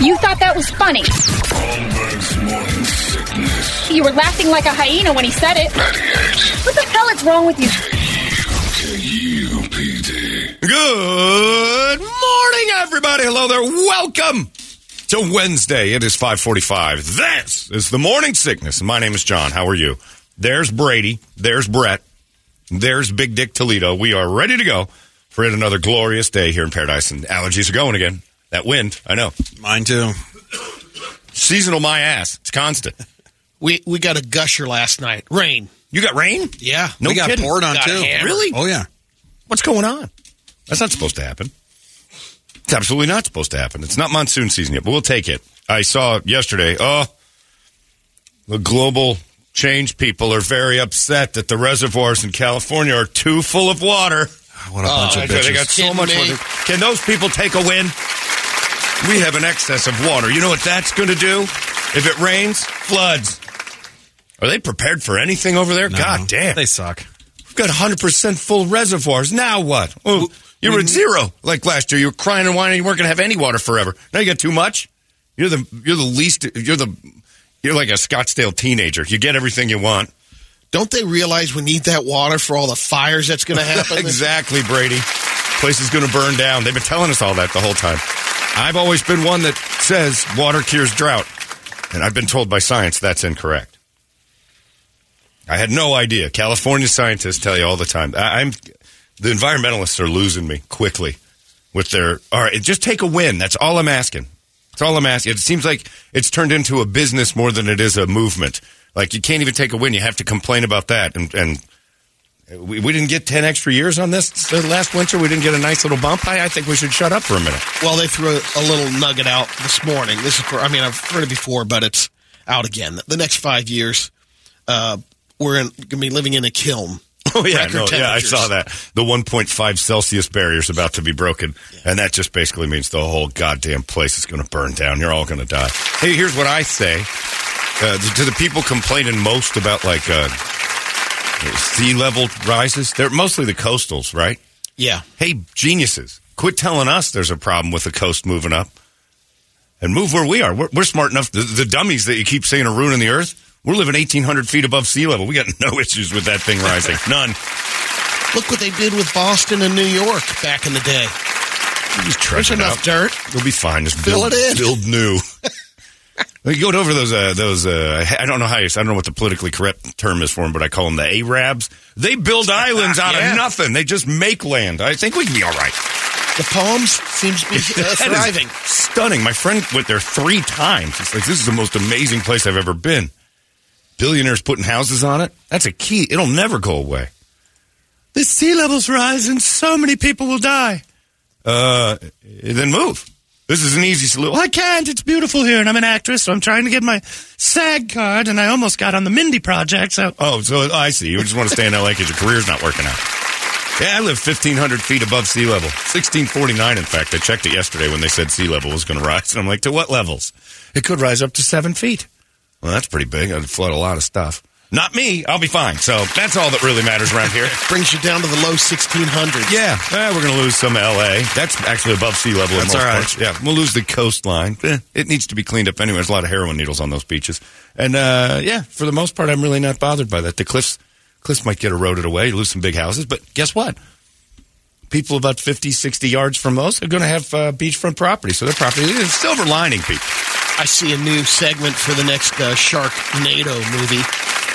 You thought that was funny. You were laughing like a hyena when he said it. What the hell is wrong with you? Good morning, everybody. Hello there. Welcome to Wednesday. It is 545. This is the morning sickness. My name is John. How are you? There's Brady. There's Brett. There's Big Dick Toledo. We are ready to go for another glorious day here in paradise. And allergies are going again. That wind, I know. Mine too. Seasonal my ass. It's constant. We we got a gusher last night. Rain. You got rain? Yeah. No we got kidding. poured on Got too. Really? Oh yeah. What's going on? That's not supposed to happen. It's absolutely not supposed to happen. It's not monsoon season yet, but we'll take it. I saw yesterday, oh, the global change people are very upset that the reservoirs in California are too full of water. What a bunch oh, I of said, they bitches. got so much water. Can those people take a win? We have an excess of water. You know what that's going to do? If it rains, floods. Are they prepared for anything over there? No, God damn. They suck. We've got 100% full reservoirs. Now what? Oh, you were at zero like last year. You were crying and whining. You weren't going to have any water forever. Now you got too much. You're the you're the least. You're the you're like a Scottsdale teenager. You get everything you want. Don't they realize we need that water for all the fires that's going to happen? exactly, Brady. Place is going to burn down. They've been telling us all that the whole time. I've always been one that says water cures drought, and I've been told by science that's incorrect. I had no idea. California scientists tell you all the time. I, I'm the environmentalists are losing me quickly with their. All right, just take a win. That's all I'm asking. That's all I'm asking. It seems like it's turned into a business more than it is a movement. Like you can't even take a win. You have to complain about that. And, and we, we didn't get 10 extra years on this last winter. We didn't get a nice little bump. I, I think we should shut up for a minute. well, they threw a, a little nugget out this morning. This is for, I mean, I've heard it before, but it's out again. The next five years, uh, we're going to be living in a kiln. Oh, yeah. No, yeah, I saw that. The 1.5 Celsius barrier is about to be broken. And that just basically means the whole goddamn place is going to burn down. You're all going to die. Hey, here's what I say uh, to the people complaining most about like uh, sea level rises. They're mostly the coastals, right? Yeah. Hey, geniuses, quit telling us there's a problem with the coast moving up and move where we are. We're, we're smart enough. The, the dummies that you keep saying are ruining the earth, we're living 1,800 feet above sea level. We got no issues with that thing rising. None. Look what they did with Boston and New York back in the day. Just There's enough dirt. We'll be fine. Just Fill build, it in. Build new. We go over those. Uh, those. Uh, I don't know how you. I don't know what the politically correct term is for them, but I call them the Arabs. They build islands out Yeah. of nothing. They just make land. I think we can be all right. The Palms seems to be uh, thriving. Stunning. My friend went there three times. It's like, this is the most amazing place I've ever been. Billionaires putting houses on it. That's a key. It'll never go away. The sea levels rise and so many people will die. Uh, then move. This is an easy solution. Well, I can't. It's beautiful here, and I'm an actress, so I'm trying to get my SAG card, and I almost got on the Mindy Project. So, oh, so I see. You just want to stay in LA because your career's not working out. Yeah, I live 1,500 feet above sea level. 1649, in fact. I checked it yesterday when they said sea level was going to rise. And I'm like, to what levels? It could rise up to seven feet. Well, that's pretty big. I'd flood a lot of stuff. Not me. I'll be fine. So that's all that really matters around here. Brings you down to the low 1600s. Yeah, eh, we're going to lose some LA. That's actually above sea level. in That's most all right. parts. Yeah, we'll lose the coastline. Eh, it needs to be cleaned up anyway. There's a lot of heroin needles on those beaches. And uh, yeah, for the most part, I'm really not bothered by that. The cliffs, cliffs might get eroded away. You lose some big houses, but guess what? People about 50, 60 yards from those are going to have uh, beachfront property. So their property is silver lining people. I see a new segment for the next uh, Sharknado movie.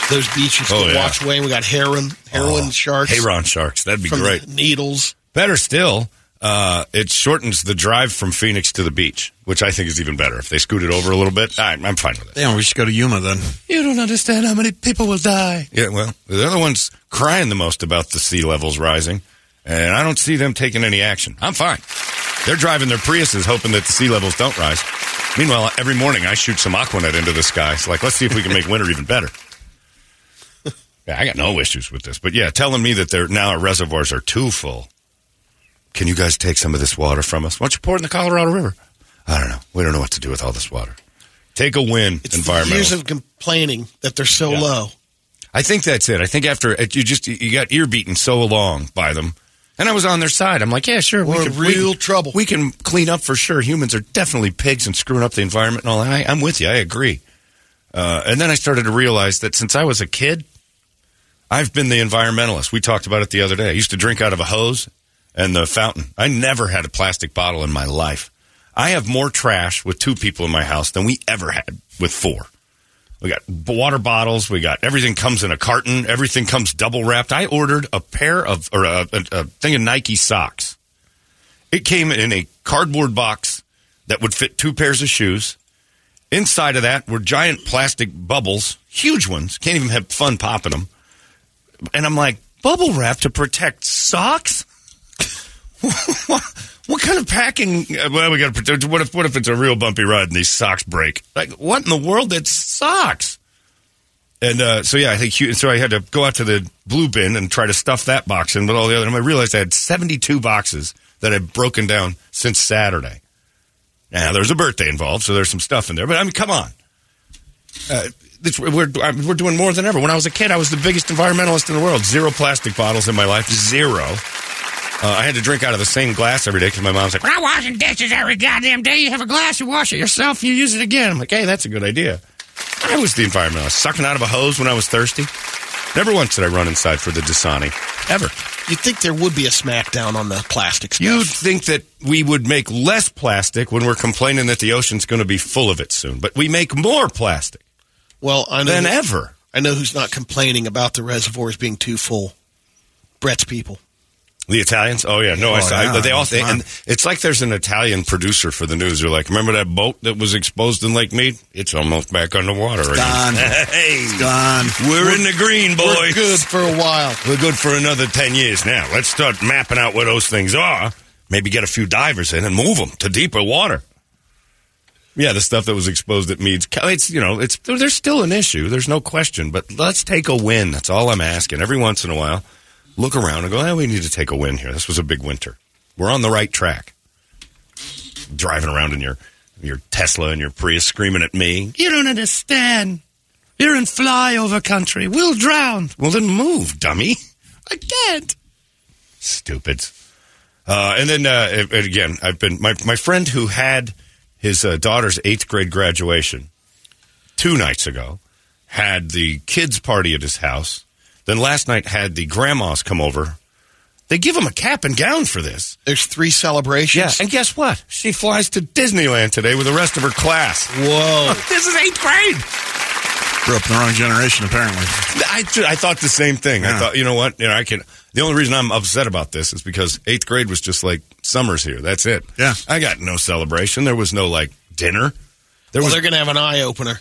Those beaches Oh, to yeah. watch away. We got heron, heroin sharks heron Sharks. That'd be from great. needles. Better still, uh, it shortens the drive from Phoenix to the beach, which I think is even better. If they scoot it over a little bit, I, I'm fine with it. Damn, we should go to Yuma then. You don't understand how many people will die. Yeah, well, they're the ones crying the most about the sea levels rising, and I don't see them taking any action. I'm fine. They're driving their Priuses hoping that the sea levels don't rise. Meanwhile, every morning I shoot some Aquanet into the sky. It's like, let's see if we can make winter even better. Yeah, I got no issues with this. But yeah, telling me that they're now our reservoirs are too full. Can you guys take some of this water from us? Why don't you pour it in the Colorado River? I don't know. We don't know what to do with all this water. Take a win, It's the environmental. years of complaining that they're so Yeah. low. I think that's it. I think after you just you got ear beaten so long by them, and I was on their side. I'm like, yeah, sure, We're we in can, real we, trouble. We can clean up for sure. Humans are definitely pigs and screwing up the environment and all that. I, I'm with you. I agree. Uh, and then I started to realize that since I was a kid, I've been the environmentalist. We talked about it the other day. I used to drink out of a hose and the fountain. I never had a plastic bottle in my life. I have more trash with two people in my house than we ever had with four. We got water bottles. We got everything comes in a carton. Everything comes double wrapped. I ordered a pair of or a, a, a thing of Nike socks. It came in a cardboard box that would fit two pairs of shoes. Inside of that were giant plastic bubbles, huge ones. Can't even have fun popping them. And I'm like, bubble wrap to protect socks? what kind of packing? uh, Well, we got to protect. What if what if it's a real bumpy ride and these socks break? Like, what in the world? It's socks. And uh, so yeah, I think hu- so. I had to go out to the blue bin and try to stuff that box in with all the other. And I realized I had 72 boxes that had broken down since Saturday. Now there's a birthday involved, so there's some stuff in there. But I mean, come on. Uh, we're we're doing more than ever. When I was a kid, I was the biggest environmentalist in the world. Zero plastic bottles in my life. Zero. Uh, I had to drink out of the same glass every day because my mom's like, "We're not washing dishes every goddamn day. You have a glass, you wash it yourself, you use it again." I'm like, "Hey, that's a good idea." I was the environmentalist, sucking out of a hose when I was thirsty. Never once did I run inside for the Dasani, ever. You'd think there would be a smackdown on the plastic stuff. You'd think that we would make less plastic when we're complaining that the ocean's going to be full of it soon, but we make more plastic well, I know than ever. I know who's not complaining about the reservoirs being too full. Brett's people. The Italians? Oh yeah, no, I Oh, saw. yeah, they all, that's they, and it's like there's an Italian producer for the news. They're like, remember that boat that was exposed in Lake Mead? It's almost back underwater. again." Gone. hey, Gone. we're in the green, boys. We're good for a while. We're good for another 10 years now. Let's start mapping out where those things are. Maybe get a few divers in and move them to deeper water. Yeah, the stuff that was exposed at Mead's, it's, you know, it's, there's still an issue. There's no question, but let's take a win. That's all I'm asking. Every once in a while, look around and go, eh, we need to take a win here. This was a big winter. We're on the right track. Driving around in your, your Tesla and your Prius screaming at me. You don't understand. You're in flyover country. We'll drown. Well, then move, dummy. I can't. Stupids. Uh, and then, uh, again, I've been, my, my friend who had his uh, daughter's eighth grade graduation two nights ago had the kids' party at his house. Then last night had the grandmas come over. They give him a cap and gown for this. There's three celebrations. Yeah, and guess what? She flies to Disneyland today with the rest of her class. Whoa. This is eighth grade. Grew up in the wrong generation, apparently. I, I thought the same thing. I thought, you know what? You know, I can. The only reason I'm upset about this is because eighth grade was just like summers here. That's it. Yeah. I got no celebration. There was no like dinner. There Well, was. they're going to have an eye opener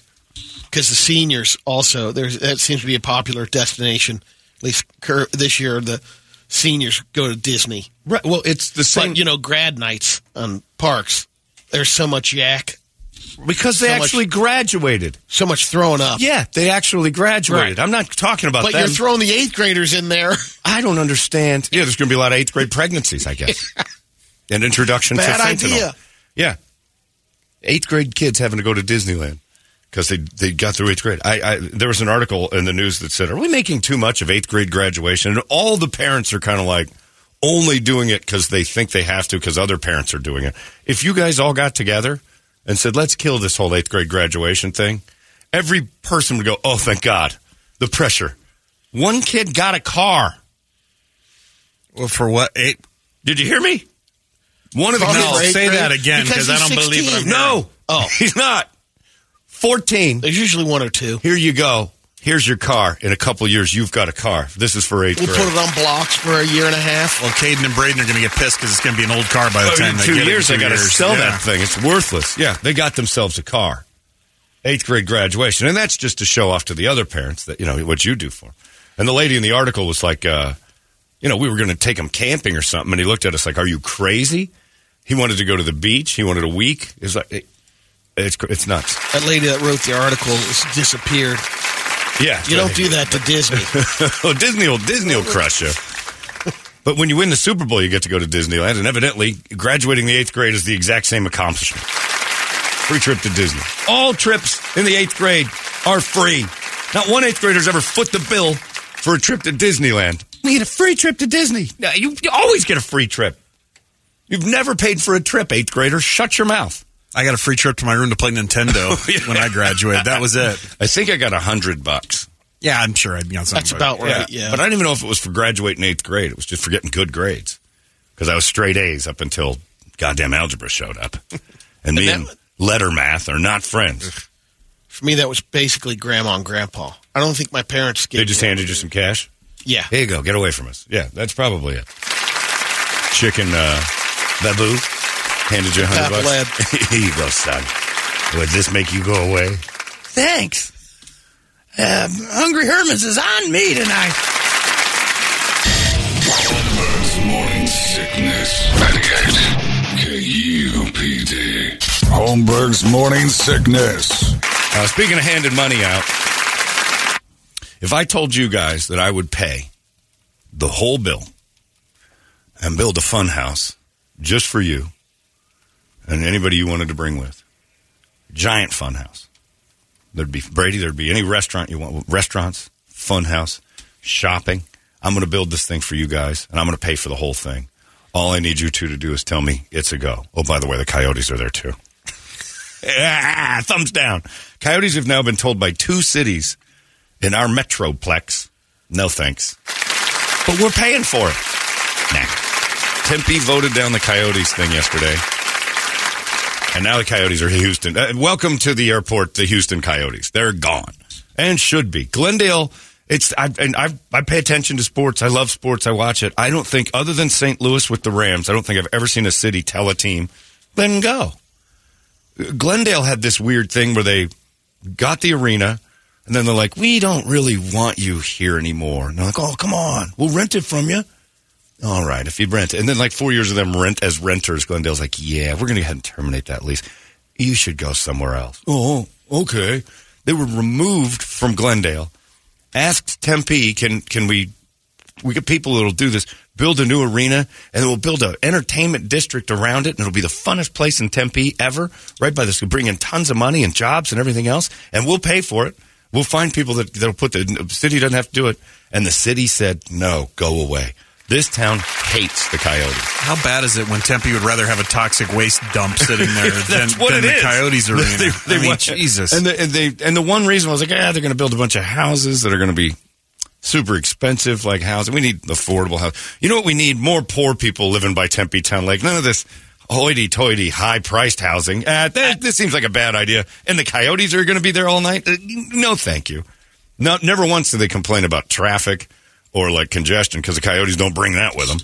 because the seniors also there's that seems to be a popular destination. At least cur- this year, the seniors go to Disney. right, well, it's the same But you know, grad nights on parks. There's so much yak, because they so much- actually graduated. so much throwing up. Yeah, they actually graduated. Right. I'm not talking about but them. you're throwing the eighth graders in there. I don't understand. Yeah, there's going to be a lot of eighth grade pregnancies, I guess. An introduction Bad to fentanyl. idea. Yeah, eighth grade kids having to go to Disneyland because they they got through eighth grade. I, I there was an article in the news that said, "Are we making too much of eighth grade graduation?" And all the parents are kind of like only doing it because they think they have to because other parents are doing it. If you guys all got together and said, "Let's kill this whole eighth grade graduation thing," every person would go, "Oh, thank God, the pressure." One kid got a car. Well, for what? Eight? Did you hear me? One of the No, kids. eighth say grade? that again Because because I don't believe it. 16. I'm hearing. No. Oh. He's not. 14. There's usually one or two. Here you go. Here's your car. In a couple years, you've got a car. This is for 8th We'll grade. put it on blocks for a year and a half. Well, Caden and Braden are going to get pissed because it's going to be an old car by the Oh, time in they two get it in years, two they got to sell Yeah. that thing. It's worthless. Yeah, they got themselves a car. Eighth grade graduation, and that's just to show off to the other parents that you know what you do for. 'em. And the lady in the article was like, uh, you know, we were going to take him camping or something, and he looked at us like, "Are you crazy?" He wanted to go to the beach. He wanted a week. It's like it, it's it's nuts. That lady that wrote the article has disappeared. Yeah, You don't do that to Disney. oh, Disney will Disney will crush you. But when you win the Super Bowl, you get to go to Disneyland, and evidently, graduating the eighth grade is the exact same accomplishment. Free trip to Disney. All trips in the eighth grade are free. Not one eighth grader's ever foot the bill for a trip to Disneyland. We get a free trip to Disney. You, you always get a free trip. You've never paid for a trip, eighth grader. Shut your mouth. I got a free trip to my room to play Nintendo when I graduated. That was it. I think I got a hundred bucks. Yeah, I'm sure I'd be on something. That's about right. Yeah. But I didn't even know if it was for graduating eighth grade. It was just for getting good grades. Because I was straight A's up until goddamn algebra showed up. And me that- and letter math are not friends. For me, that was basically grandma and grandpa. I don't think my parents gave They just me- handed you some cash. Yeah. Here you go. Get away from us. Yeah, that's probably it. Chicken uh, babu handed you a hundred Tap bucks. Here you go, son. Would this make you go away? Thanks. Uh, Hungry Herman's is on me tonight. Holmberg's morning sickness. 98 KUPD. Holmberg's morning sickness. Uh, speaking of handing money out, if I told you guys that I would pay the whole bill and build a fun house just for you and anybody you wanted to bring with, giant fun house. There'd be Brady. There'd be any restaurant you want. Restaurants, fun house, shopping. I'm going to build this thing for you guys, and I'm going to pay for the whole thing. All I need you two to do is tell me it's a go. Oh, by the way, the Coyotes are there too. Ah, thumbs down. Coyotes have now been told by two cities in our metroplex, no thanks. But we're paying for it. Nah. Tempe voted down the Coyotes thing yesterday. And now the Coyotes are Houston. Uh, welcome to the airport, the Houston Coyotes. They're gone and should be. Glendale, it's I and I I pay attention to sports. I love sports. I watch it. I don't think other than St. Louis with the Rams, I don't think I've ever seen a city tell a team, "Then go." Glendale had this weird thing where they got the arena and then they're like, "We don't really want you here anymore." And they're like, "Oh, come on. We'll rent it from you." All right, if you rent. And then like 4 years of them rent as renters, Glendale's like, "Yeah, we're going to go ahead and terminate that lease. You should go somewhere else." Oh, okay. They were removed from Glendale. Asked Tempe, "Can can we we get people that'll do this, build a new arena, and we'll build an entertainment district around it, and it'll be the funnest place in Tempe ever, right by this. We'll bring in tons of money and jobs and everything else, and we'll pay for it. We'll find people that, that'll put the, the city doesn't have to do it. And the city said, no, go away. This town hates the Coyotes. How bad is it when Tempe would rather have a toxic waste dump sitting there than, than the is. Coyotes arena? They, they I mean, want- Jesus. And the, and they and the one reason I was like, ah, they're going to build a bunch of houses that are going to be super expensive, like housing. We need affordable house. You know what we need? More poor people living by Tempe Town Lake. None of this hoity-toity, high-priced housing. Uh, that, this seems like a bad idea. And the Coyotes are going to be there all night. Uh, no, thank you. No, never once do they complain about traffic or like congestion because the Coyotes don't bring that with them.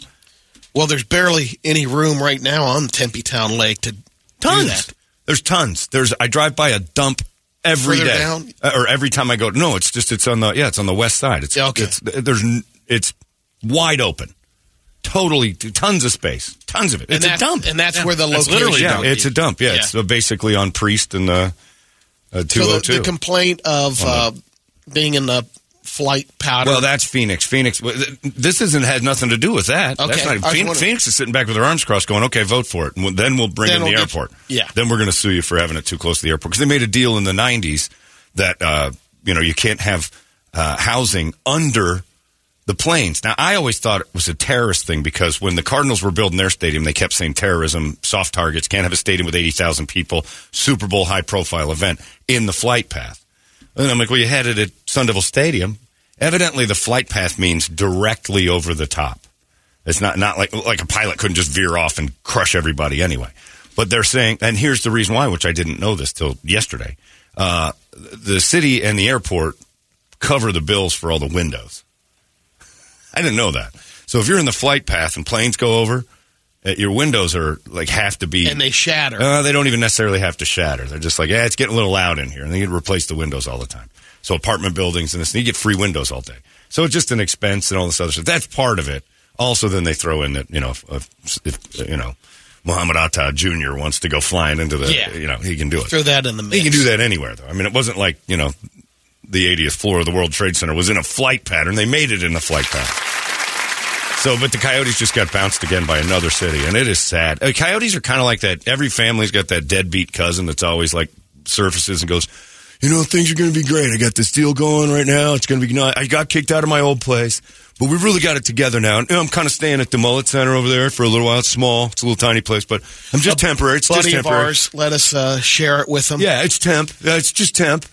Well, there's barely any room right now on Tempe Town Lake to do Tons. that. There's tons. There's I drive by a dump every Further day, down? Uh, or every time I go. No, it's just it's on the yeah, it's on the west side. It's Yeah, okay. It's there's it's wide open, totally tons of space, tons of it. And It's a dump, and that's where the It's location literally yeah, it's a dump. Yeah, Yeah. it's uh, basically on Priest and uh, uh, two So the, two. the complaint of uh, being in the flight powder. Well, that's Phoenix. Phoenix. This isn't has nothing to do with that. Okay. That's not, Phoenix. Phoenix is sitting back with her arms crossed, going, "Okay, vote for it." And then we'll bring Then in we'll the get- airport. yeah. Then we're going to sue you for having it too close to the airport because they made a deal in the '90s that uh, you know you can't have uh, housing under the planes. Now, I always thought it was a terrorist thing because when the Cardinals were building their stadium, they kept saying terrorism, soft targets, can't have a stadium with 80,000 people, Super Bowl high profile event in the flight path. And I'm like, well, you had it at Sun Devil Stadium. Evidently, the flight path means directly over the top. It's not, not like, like a pilot couldn't just veer off and crush everybody anyway. But they're saying, and here's the reason why, which I didn't know this till yesterday. Uh, the city and the airport cover the bills for all the windows. I didn't know that. So if you're in the flight path and planes go over, uh, your windows are like have to be and they shatter. uh, they don't even necessarily have to shatter. They're just like, yeah, it's getting a little loud in here, and they to replace the windows all the time. So apartment buildings and this, you get free windows all day. So it's just an expense and all this other stuff. That's part of it. Also, then they throw in that you know, if, if you know, Muhammad Atta Jr. wants to go flying into the, Yeah. you know, he can do it. Throw that in the mix. He can do that anywhere, though. I mean, it wasn't like you know, the 80th floor of the World Trade Center was in a flight pattern. They made it in the flight pattern. So, but the Coyotes just got bounced again by another city, and it is sad. Uh, Coyotes are kind of like that. Every family's got that deadbeat cousin that's always like surfaces and goes, you know, things are going to be great. I got this deal going right now. It's going to be. nice. I got kicked out of my old place, but we've really got it together now. And, I'm kind of staying at the Mullett Center over there for a little while. It's small. It's a little tiny place, but I'm just temporary. It's just buddy of temporary. ours let us uh, share it with them. Yeah, it's temp. It's just temp.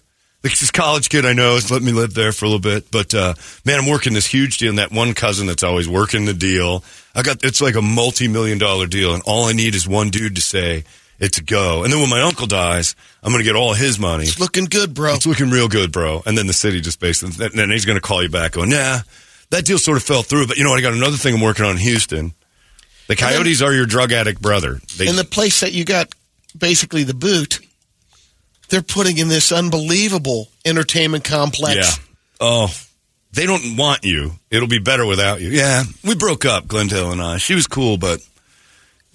This college kid I know has let me live there for a little bit, but uh, man, I'm working this huge deal. And that one cousin that's always working the deal, I got it's like a multi-million dollar deal, and all I need is one dude to say it's a go. And then when my uncle dies, I'm going to get all his money. It's looking good, bro. It's looking real good, bro. And then the city just basically, and then he's going to call you back, going, "Nah, that deal sort of fell through." But you know what? I got another thing I'm working on in Houston. The Coyotes are your drug addict brother. They, And the place that you got basically the boot, they're putting in this unbelievable entertainment complex. Yeah. Oh, they don't want you. It'll be better without you. Yeah, we broke up, Glendale and I. She was cool, but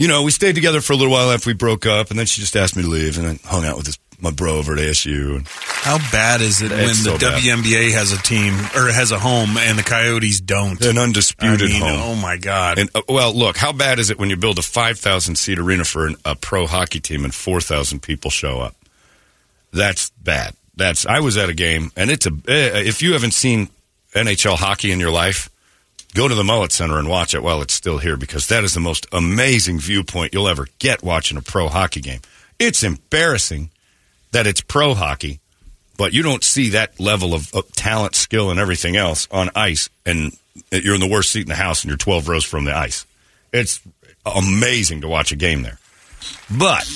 you know, we stayed together for a little while after we broke up, and then she just asked me to leave, and I hung out with this, my bro over at ASU. And How bad is it when It's so the bad. WNBA has a team or has a home and the Coyotes don't? an I undisputed mean, home. oh my god! And uh, well, look, how bad is it when you build a five thousand seat arena for an, a pro hockey team and four thousand people show up? That's bad. That's I was at a game, and it's a. eh, If you haven't seen NHL hockey in your life, go to the Mullett Center and watch it while it's still here because that is the most amazing viewpoint you'll ever get watching a pro hockey game. It's embarrassing that it's pro hockey, but you don't see that level of, of talent, skill, and everything else on ice, and you're in the worst seat in the house and you're 12 rows from the ice. It's amazing to watch a game there, but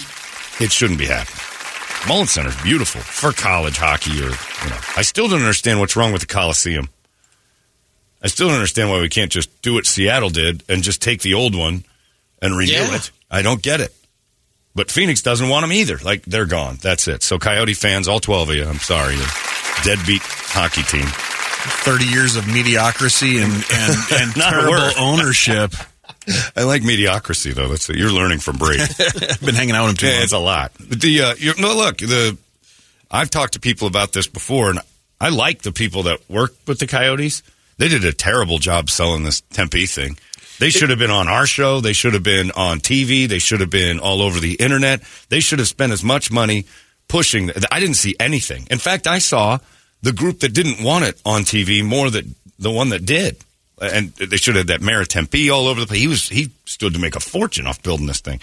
it shouldn't be happening. Mullett Center's beautiful for college hockey, or you know, I still don't understand what's wrong with the Coliseum. I still don't understand why we can't just do what Seattle did and just take the old one and renew Yeah. it. I don't get it. But Phoenix doesn't want them either. Like they're gone. That's it. So Coyote fans, all twelve of you, I'm sorry, you're deadbeat hockey team. Thirty years of mediocrity and and, and Not a terrible ownership. I like mediocrity though. That's you're learning from Brady. I've been hanging out with him too Yeah, long. it's a lot. But the uh, you no look the I've talked to people about this before, and I like the people that work with the Coyotes. They did a terrible job selling this Tempe thing. They should have been on our show. They should have been on TV. They should have been all over the internet. They should have spent as much money pushing. I didn't see anything. In fact, I saw the group that didn't want it on TV more than the one that did. And they should have had that mayor Tempe all over the place. He was he stood to make a fortune off building this thing.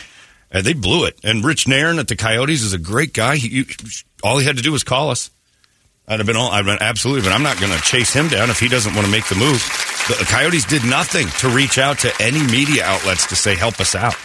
And they blew it. And Rich Nairn at the Coyotes is a great guy. He, all he had to do was call us. I'd have been all, I'd been absolutely, but I'm not going to chase him down if he doesn't want to make the move. The, the Coyotes did nothing to reach out to any media outlets to say help us out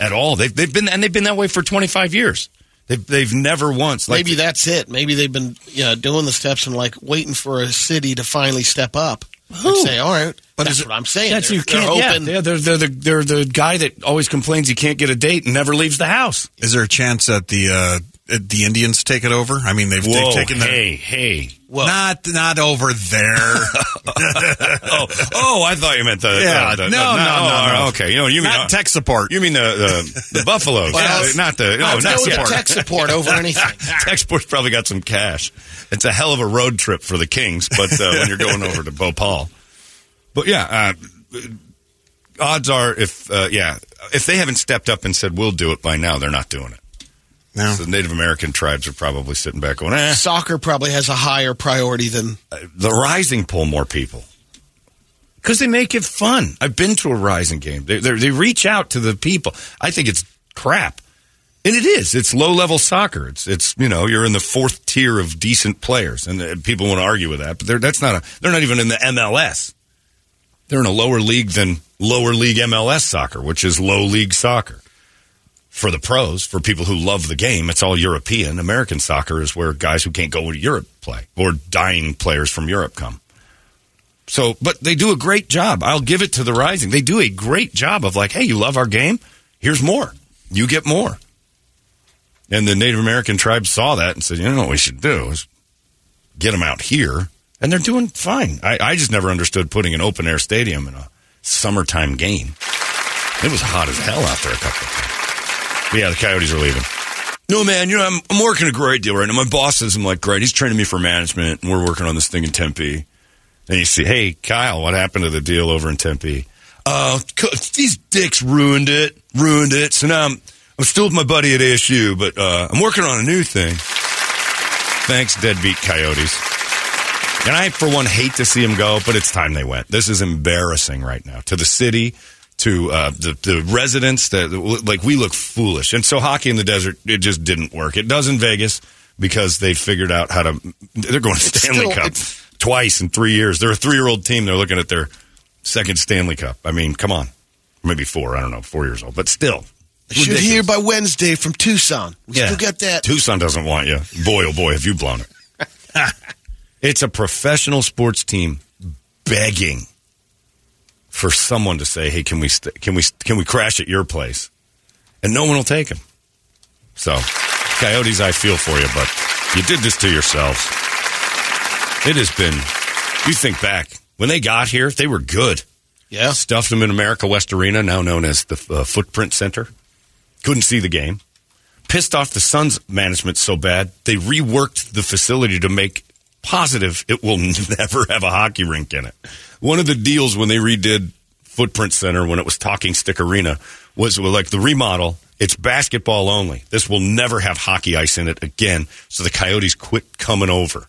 at all. They've they've been and they've been that way for 25 years. They've they've never once like Maybe that's it. Maybe they've been yeah, doing the steps and like waiting for a city to finally step up and say, "All right." But that's is it- what I'm saying. That's they're, you can't. They're Yeah, they're, they're, they're, the, they're the guy that always complains he can't get a date and never leaves the house. Is there a chance that the uh, the Indians take it over? I mean, they've, Whoa, they've taken the hey, hey. not not over there. oh, oh, I thought you meant the Yeah, the, the, no, the- no, no, no. Okay, you know, you mean not tech support. You mean the the, the Buffaloes? Well, yeah, not the no, I'll not go with yeah. the tech support over anything. Tech Sport's probably got some cash. It's a hell of a road trip for the Kings, but uh, when you're going over to Bhopal, but yeah, uh, odds are if uh, yeah if they haven't stepped up and said we'll do it by now, they're not doing it. No. So the Native American tribes are probably sitting back going, eh. Soccer probably has a higher priority than the Rising pull more people because they make it fun. I've been to a Rising game. They they they reach out to the people. I think it's crap, and it is. It's low level soccer. It's it's you know you're in the fourth tier of decent players, and uh, people want to argue with that, but they're that's not a. They're not even in the MLS. They're in a lower league than lower league MLS soccer, which is low league soccer. For the pros, for people who love the game. It's all European. American soccer is where guys who can't go to Europe play or dying players from Europe come. So, but they do a great job. I'll give it to the Rising. They do a great job of like, hey, you love our game? Here's more. You get more. And the Native American tribes saw that and said, you know what we should do is get them out here. And they're doing fine. I, I just never understood putting an open air stadium in a summertime game. It was hot as hell out there a couple of times. But yeah, the Coyotes are leaving. No, man, you know, I'm, I'm working a great deal right now. My boss says I'm like, great. He's training me for management, and we're working on this thing in Tempe. And you see, hey, Kyle, what happened to the deal over in Tempe? Uh, these dicks ruined it, ruined it. So now I'm, I'm still with my buddy at ASU, but uh, I'm working on a new thing. Thanks, deadbeat Coyotes. And I, for one, hate to see them go, but it's time they went. This is embarrassing right now to the city, to uh, the, the residents. That like we look foolish, and so hockey in the desert it just didn't work. It does in Vegas because they figured out how to. They're going to Stanley still- Cup it's- twice in three years. They're a three year old team. They're looking at their second Stanley Cup. I mean, come on, maybe four. I don't know, four years old, but still. Should hear by Wednesday from Tucson. We still got that. Tucson doesn't want you. Boy, oh boy, have you blown it. it's a professional sports team begging for someone to say, "Hey, can we st- can we can we crash at your place?" And no one will take them. So, Coyotes, I feel for you, but you did this to yourselves. It has been. You think back when they got here, they were good. Yeah. Stuffed them in America West Arena, now known as the uh, Footprint Center. Couldn't see the game. Pissed off the Suns management so bad, they reworked the facility to make positive it will never have a hockey rink in it. One of the deals when they redid Footprint Center, when it was Talking Stick Arena, was like the remodel. It's basketball only. This will never have hockey ice in it again. So the Coyotes quit coming over.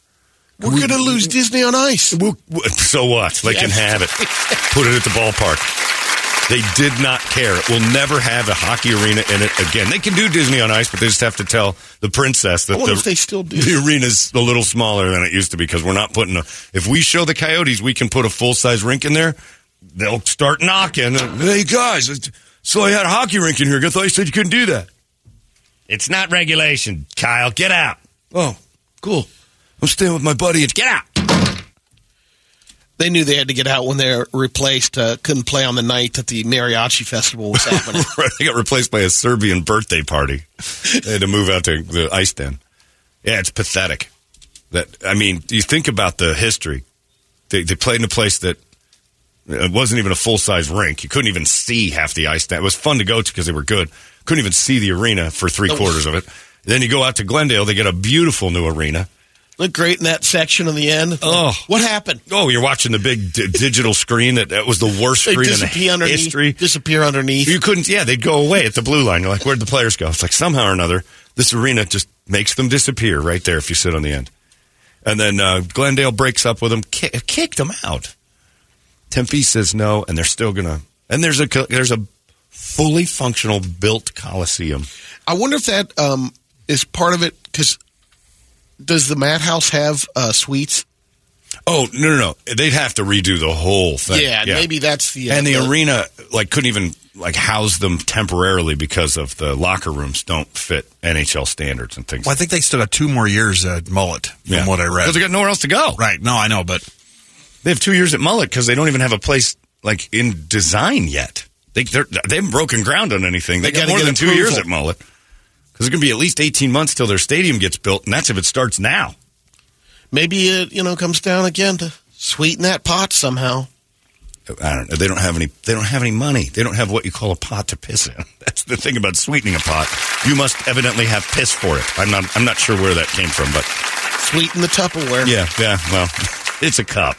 We're going to lose Disney on Ice. So what? They can have it. Put it at the ballpark. They did not care. It will never have a hockey arena in it again. They can do Disney on Ice, but they just have to tell the princess that I the, if they still do. the arena's a little smaller than it used to be because we're not putting a. If we show the Coyotes we can put a full size rink in there, they'll start knocking. Hey guys, so I had a hockey rink in here. I thought you said you couldn't do that. It's not regulation, Kyle. Get out. Oh, cool. I'm staying with my buddy. Get out. They knew they had to get out when they were replaced. Uh, couldn't play on the night that the mariachi festival was happening. Right, they got replaced by a Serbian birthday party. they had to move out to the ice den. Yeah, it's pathetic. That I mean, you think about the history. They, they played in a place that it wasn't even a full size rink. You couldn't even see half the ice That It was fun to go to because they were good. Couldn't even see the arena for three quarters of it. Then you go out to Glendale. They get a beautiful new arena. Looked great in that section on the end. Oh. what happened? Oh, you're watching the big d- digital screen. That, that was the worst They screen in disappear the underneath. history. Disappear underneath. You couldn't, yeah, they'd go away at the blue line. You're like, where'd the players go? It's like somehow or another, this arena just makes them disappear right there if you sit on the end. And then uh, Glendale breaks up with them, ki- kicked them out. Tempe says no, and they're still gonna. And there's a there's a fully functional built coliseum. I wonder if that um, is part of it because does the Madhouse have uh, suites? Oh no no no! They'd have to redo the whole thing. Yeah, maybe that's the uh, and the the- arena like couldn't even like house them temporarily because of the locker rooms don't fit NHL standards and things. Well, I think they still got two more years at Mullett, from what I read. because they got nowhere else to go. Right. No, I know, but They have two years at Mullett because they don't even have a place like in design yet. They they're, they haven't broken ground on anything. They, They got more get than two years at Mullett it's going to be at least eighteen months till their stadium gets built, and that's if it starts now. maybe it you know comes down again to sweeten that pot somehow. I don't know. They don't have any. They don't have any money. They don't have what you call a pot to piss in. That's the thing about sweetening a pot. You must evidently have piss for it. I'm not. I'm not sure where that came from, but Sweeten the Tupperware. yeah, yeah. Well, it's a cup,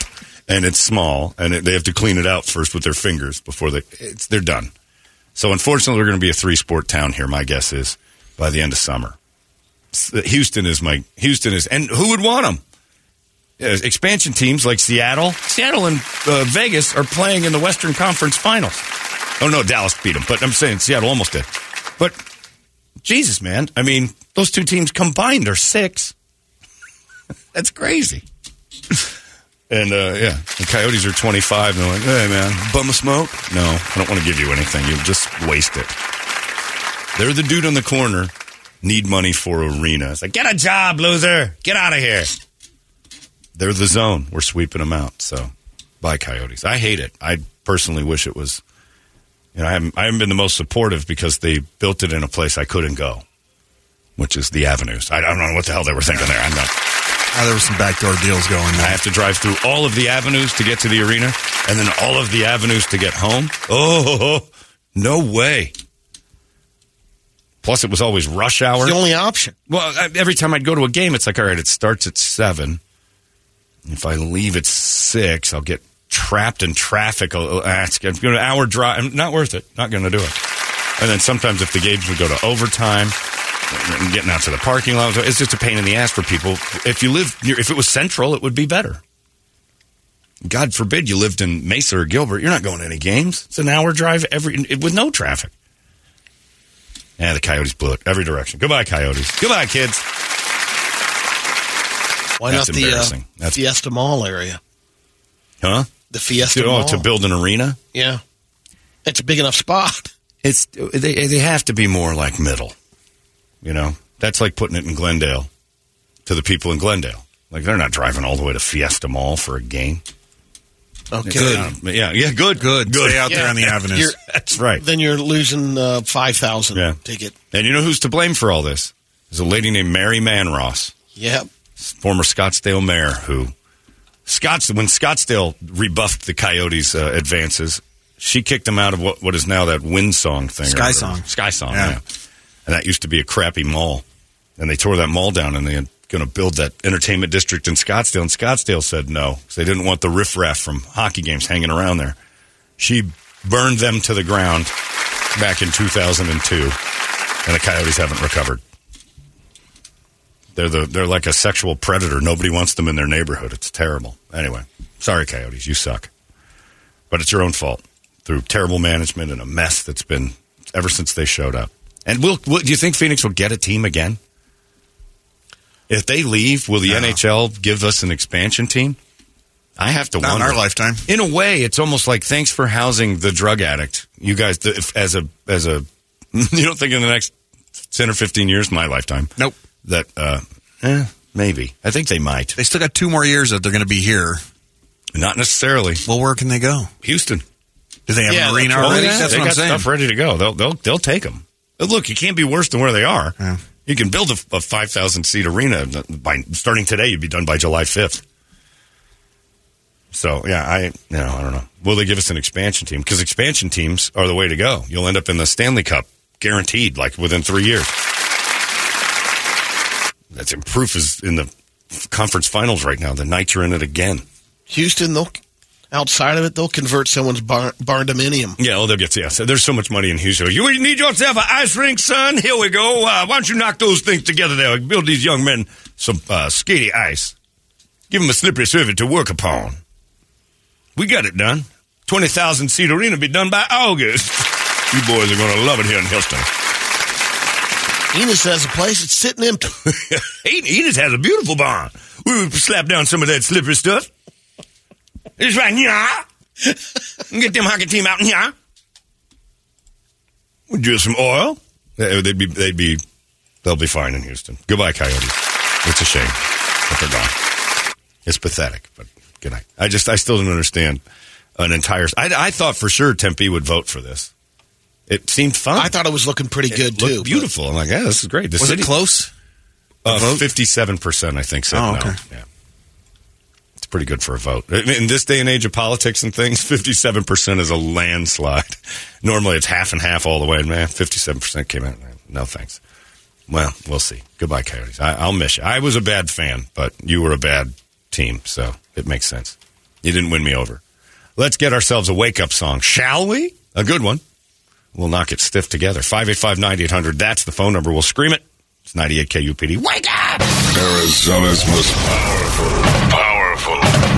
and it's small, and it, they have to clean it out first with their fingers before they. It's they're done. So unfortunately, we're going to be a three sport town here. My guess is by the end of summer. Houston is my Houston is, and who would want them? Expansion teams like Seattle, Seattle and uh, Vegas are playing in the Western Conference Finals. Oh no, Dallas beat them, but I'm saying Seattle almost did. But Jesus, man, I mean, those two teams combined are six. That's crazy. And uh, yeah, the Coyotes are 25. And they're like, hey, man, bum a smoke? No, I don't want to give you anything. You'll just waste it. They're the dude on the corner. Need money for arena. It's like, get a job, loser. Get out of here. They're the zone. We're sweeping them out. So, bye, Coyotes. I hate it. I personally wish it was. You know, I haven't, I haven't been the most supportive because they built it in a place I couldn't go, which is the avenues. I don't know what the hell they were thinking there. I'm not. Ah, there were some backdoor deals going I have to drive through all of the avenues to get to the arena, and then all of the avenues to get home. Oh, no way! Plus, it was always rush hour. It's the only option. Well, I- every time I'd go to a game, it's like, all right, it starts at seven. If I leave at six, I'll get trapped in traffic. It's going to an hour drive. Not worth it. Not going to do it. And then sometimes if the games would go to overtime, and getting out to the parking lot, it's just a pain in the ass for people. If you live, near, if it was central, it would be better. God forbid you lived in Mesa or Gilbert. You're not going to any games. It's an hour drive every with no traffic. Yeah, the Coyotes blew it every direction. Goodbye, Coyotes. Goodbye, kids. Why That's not the uh. That's- Fiesta Mall area? Huh? The Fiesta To, oh, Mall. to build an arena? Yeah. It's a big enough spot. It's they they have to be more like middle. You know, that's like putting it in Glendale to the people in Glendale. Like they're not driving all the way to Fiesta Mall for a game. Okay. Yeah, yeah, good, Good. good. Stay out there on the avenues. You're- That's right. Then you're losing uh, 5,000 Yeah. ticket. And you know who's to blame for all this? There's a lady named Mary Manross, Yep. former Scottsdale mayor, who Scotts when Scottsdale rebuffed the Coyotes' uh, advances, she kicked them out of what, what is now that wind song thing. Sky whatever. Song. Sky Song, Yeah. yeah. And that used to be a crappy mall. And they tore that mall down and they're going to build that entertainment district in Scottsdale. And Scottsdale said no because they didn't want the riffraff from hockey games hanging around there. She burned them to the ground back in 2002. And the Coyotes haven't recovered. They're the they're like a sexual predator. Nobody wants them in their neighborhood. It's terrible. Anyway, sorry, Coyotes, you suck. But it's your own fault through terrible management and a mess that's been ever since they showed up. And will, will do you think Phoenix will get a team again? If they leave, will the No. NHL give us an expansion team? I have to Not in our lifetime. In a way, it's almost like thanks for housing the drug addict. You guys, if, as a as a, you don't think in the next ten or fifteen years, my lifetime, Nope. that uh, eh, maybe. I think they might. They still got two more years that they're going to be here. Not necessarily. Well, where can they go? Houston. Do they have Yeah, arena that's- already? yeah, That's they what I'm got saying. stuff ready to go. They'll they'll they'll take them. Look, you can't be worse than where they are. Yeah. You can build a, a five thousand seat arena by starting today. You'd be done by July fifth. So yeah, I you know I don't know. Will they give us an expansion team? Because expansion teams are the way to go. You'll end up in the Stanley Cup guaranteed, like within three years. That's in proof is in the conference finals right now. The night you're in it again. Houston, they'll outside of it, they'll convert someone's bar, barndominium. Yeah, well, they'll get yeah. So there's so much money in Houston. You need yourself an ice rink, son. Here we go. Uh, why don't you knock those things together there? Build these young men some uh, skatey ice. Give them a slippery surface to work upon. We got it done. Twenty thousand seat arena be done by August. you boys are going to love it here in Houston. Enos has a place that's sitting empty. Enos has a beautiful barn. We would slap down some of that slippery stuff. It's right, yeah. Get them hockey team out, yeah. We do some oil. They- They'd be, they'd be, they'll be fine in Houston. Goodbye, Coyotes. It's a shame that they're gone. It's pathetic, but good night. I just, I still don't understand an entire. I, I thought for sure Tempe would vote for this. It seemed fun. I thought it was looking pretty it good looked too. beautiful. I'm like, yeah, this is great. The Was city, it close? uh. Fifty-seven percent, I think, said Oh, no. okay. Yeah, it's pretty good for a vote in this day and age of politics and things. Fifty-seven percent is a landslide. Normally, it's half and half all the way. Man, fifty-seven percent came out. No thanks. Well, we'll see. Goodbye, Coyotes. I, I'll miss you. I was a bad fan, but you were a bad team, so it makes sense. You didn't win me over. Let's get ourselves a wake-up song, shall we? A good one. We'll knock it stiff together. 585 9800. That's the phone number. We'll scream it. It's 98 KUPD. Wake up! Arizona's most powerful